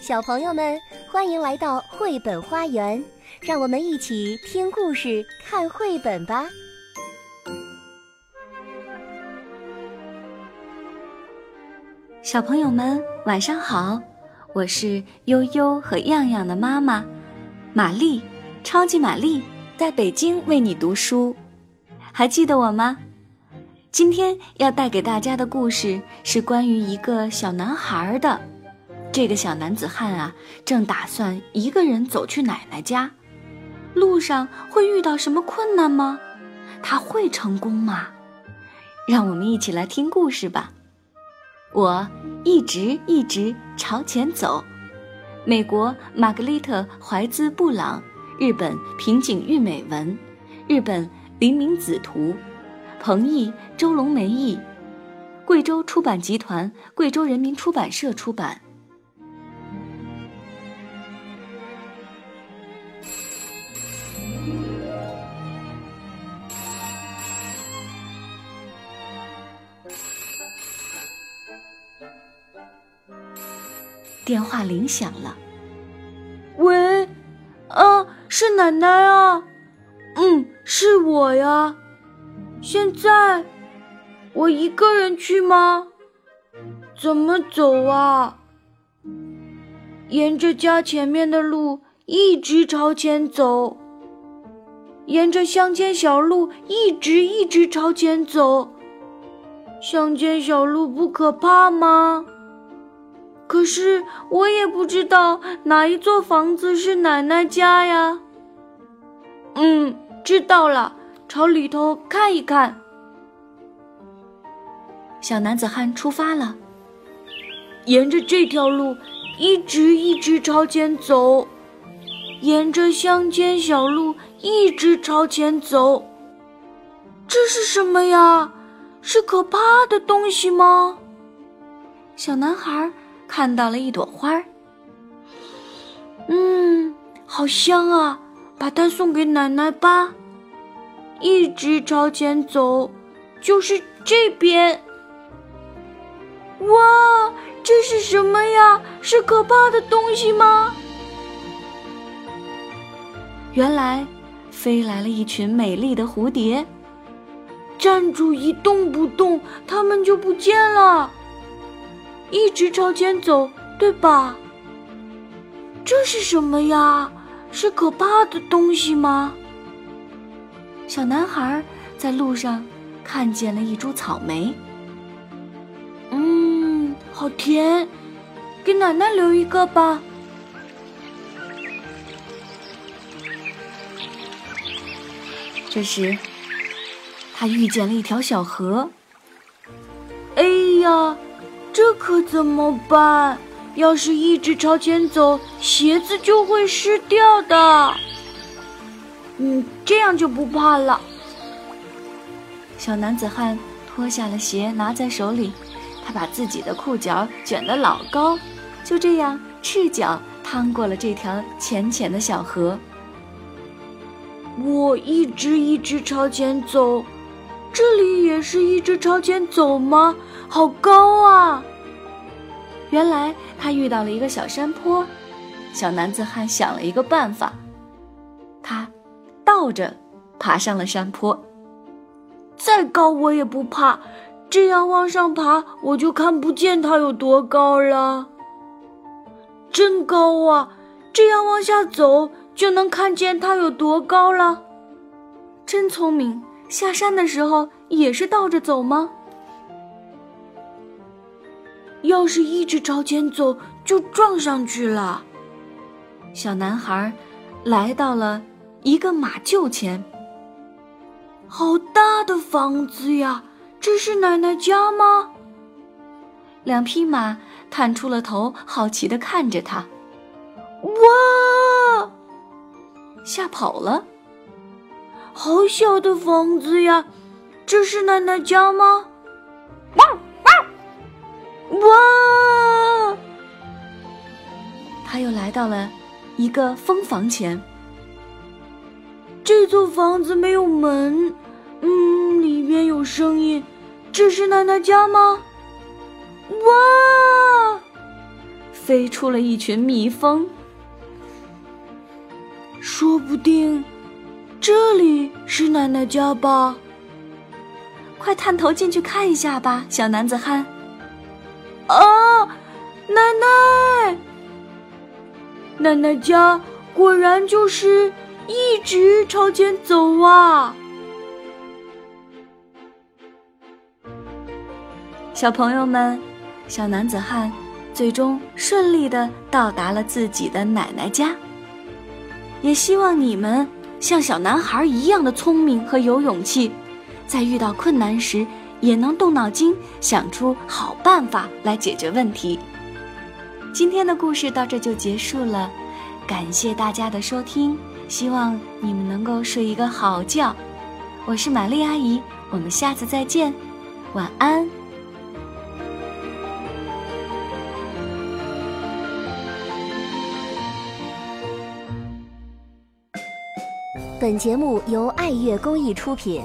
小朋友们，欢迎来到绘本花园，让我们一起听故事、看绘本吧。小朋友们，晚上好！我是悠悠和样样的妈妈，玛丽，超级玛丽，在北京为你读书。还记得我吗？今天要带给大家的故事是关于一个小男孩的。这个小男子汉啊，正打算一个人走去奶奶家，路上会遇到什么困难吗？他会成功吗？让我们一起来听故事吧。我一直一直朝前走。美国玛格丽特·怀兹·布朗，日本平井玉美文，日本林明子图，彭毅、周龙梅译，贵州出版集团、贵州人民出版社出版。电话铃响了。喂，啊，是奶奶啊，嗯，是我呀。现在我一个人去吗？怎么走啊？沿着家前面的路一直朝前走，沿着乡间小路一直一直朝前走。乡间小路不可怕吗？可是我也不知道哪一座房子是奶奶家呀。嗯，知道了，朝里头看一看。小男子汉出发了，沿着这条路一直一直朝前走，沿着乡间小路一直朝前走。这是什么呀？是可怕的东西吗？小男孩。看到了一朵花儿，嗯，好香啊！把它送给奶奶吧。一直朝前走，就是这边。哇，这是什么呀？是可怕的东西吗？原来，飞来了一群美丽的蝴蝶。站住，一动不动，它们就不见了。一直朝前走，对吧？这是什么呀？是可怕的东西吗？小男孩在路上看见了一株草莓。嗯，好甜，给奶奶留一个吧。这时，他遇见了一条小河。哎呀！这可怎么办？要是一直朝前走，鞋子就会湿掉的。嗯，这样就不怕了。小男子汉脱下了鞋，拿在手里，他把自己的裤脚卷得老高，就这样赤脚趟过了这条浅浅的小河。我一直一直朝前走，这里也是一直朝前走吗？好高啊！原来他遇到了一个小山坡，小男子汉想了一个办法，他倒着爬上了山坡。再高我也不怕，这样往上爬我就看不见它有多高了。真高啊！这样往下走就能看见它有多高了。真聪明！下山的时候也是倒着走吗？要是一直朝前走，就撞上去了。小男孩来到了一个马厩前。好大的房子呀！这是奶奶家吗？两匹马探出了头，好奇的看着他。哇！吓跑了。好小的房子呀！这是奶奶家吗？哇！他又来到了一个蜂房前。这座房子没有门，嗯，里边有声音。这是奶奶家吗？哇！飞出了一群蜜蜂。说不定，这里是奶奶家吧？快探头进去看一下吧，小男子汉。啊，奶奶！奶奶家果然就是一直朝前走啊！小朋友们，小男子汉最终顺利的到达了自己的奶奶家。也希望你们像小男孩一样的聪明和有勇气，在遇到困难时也能动脑筋，想出好办法来解决问题。今天的故事到这就结束了，感谢大家的收听，希望你们能够睡一个好觉。我是玛丽阿姨，我们下次再见，晚安。本节目由爱乐公益出品。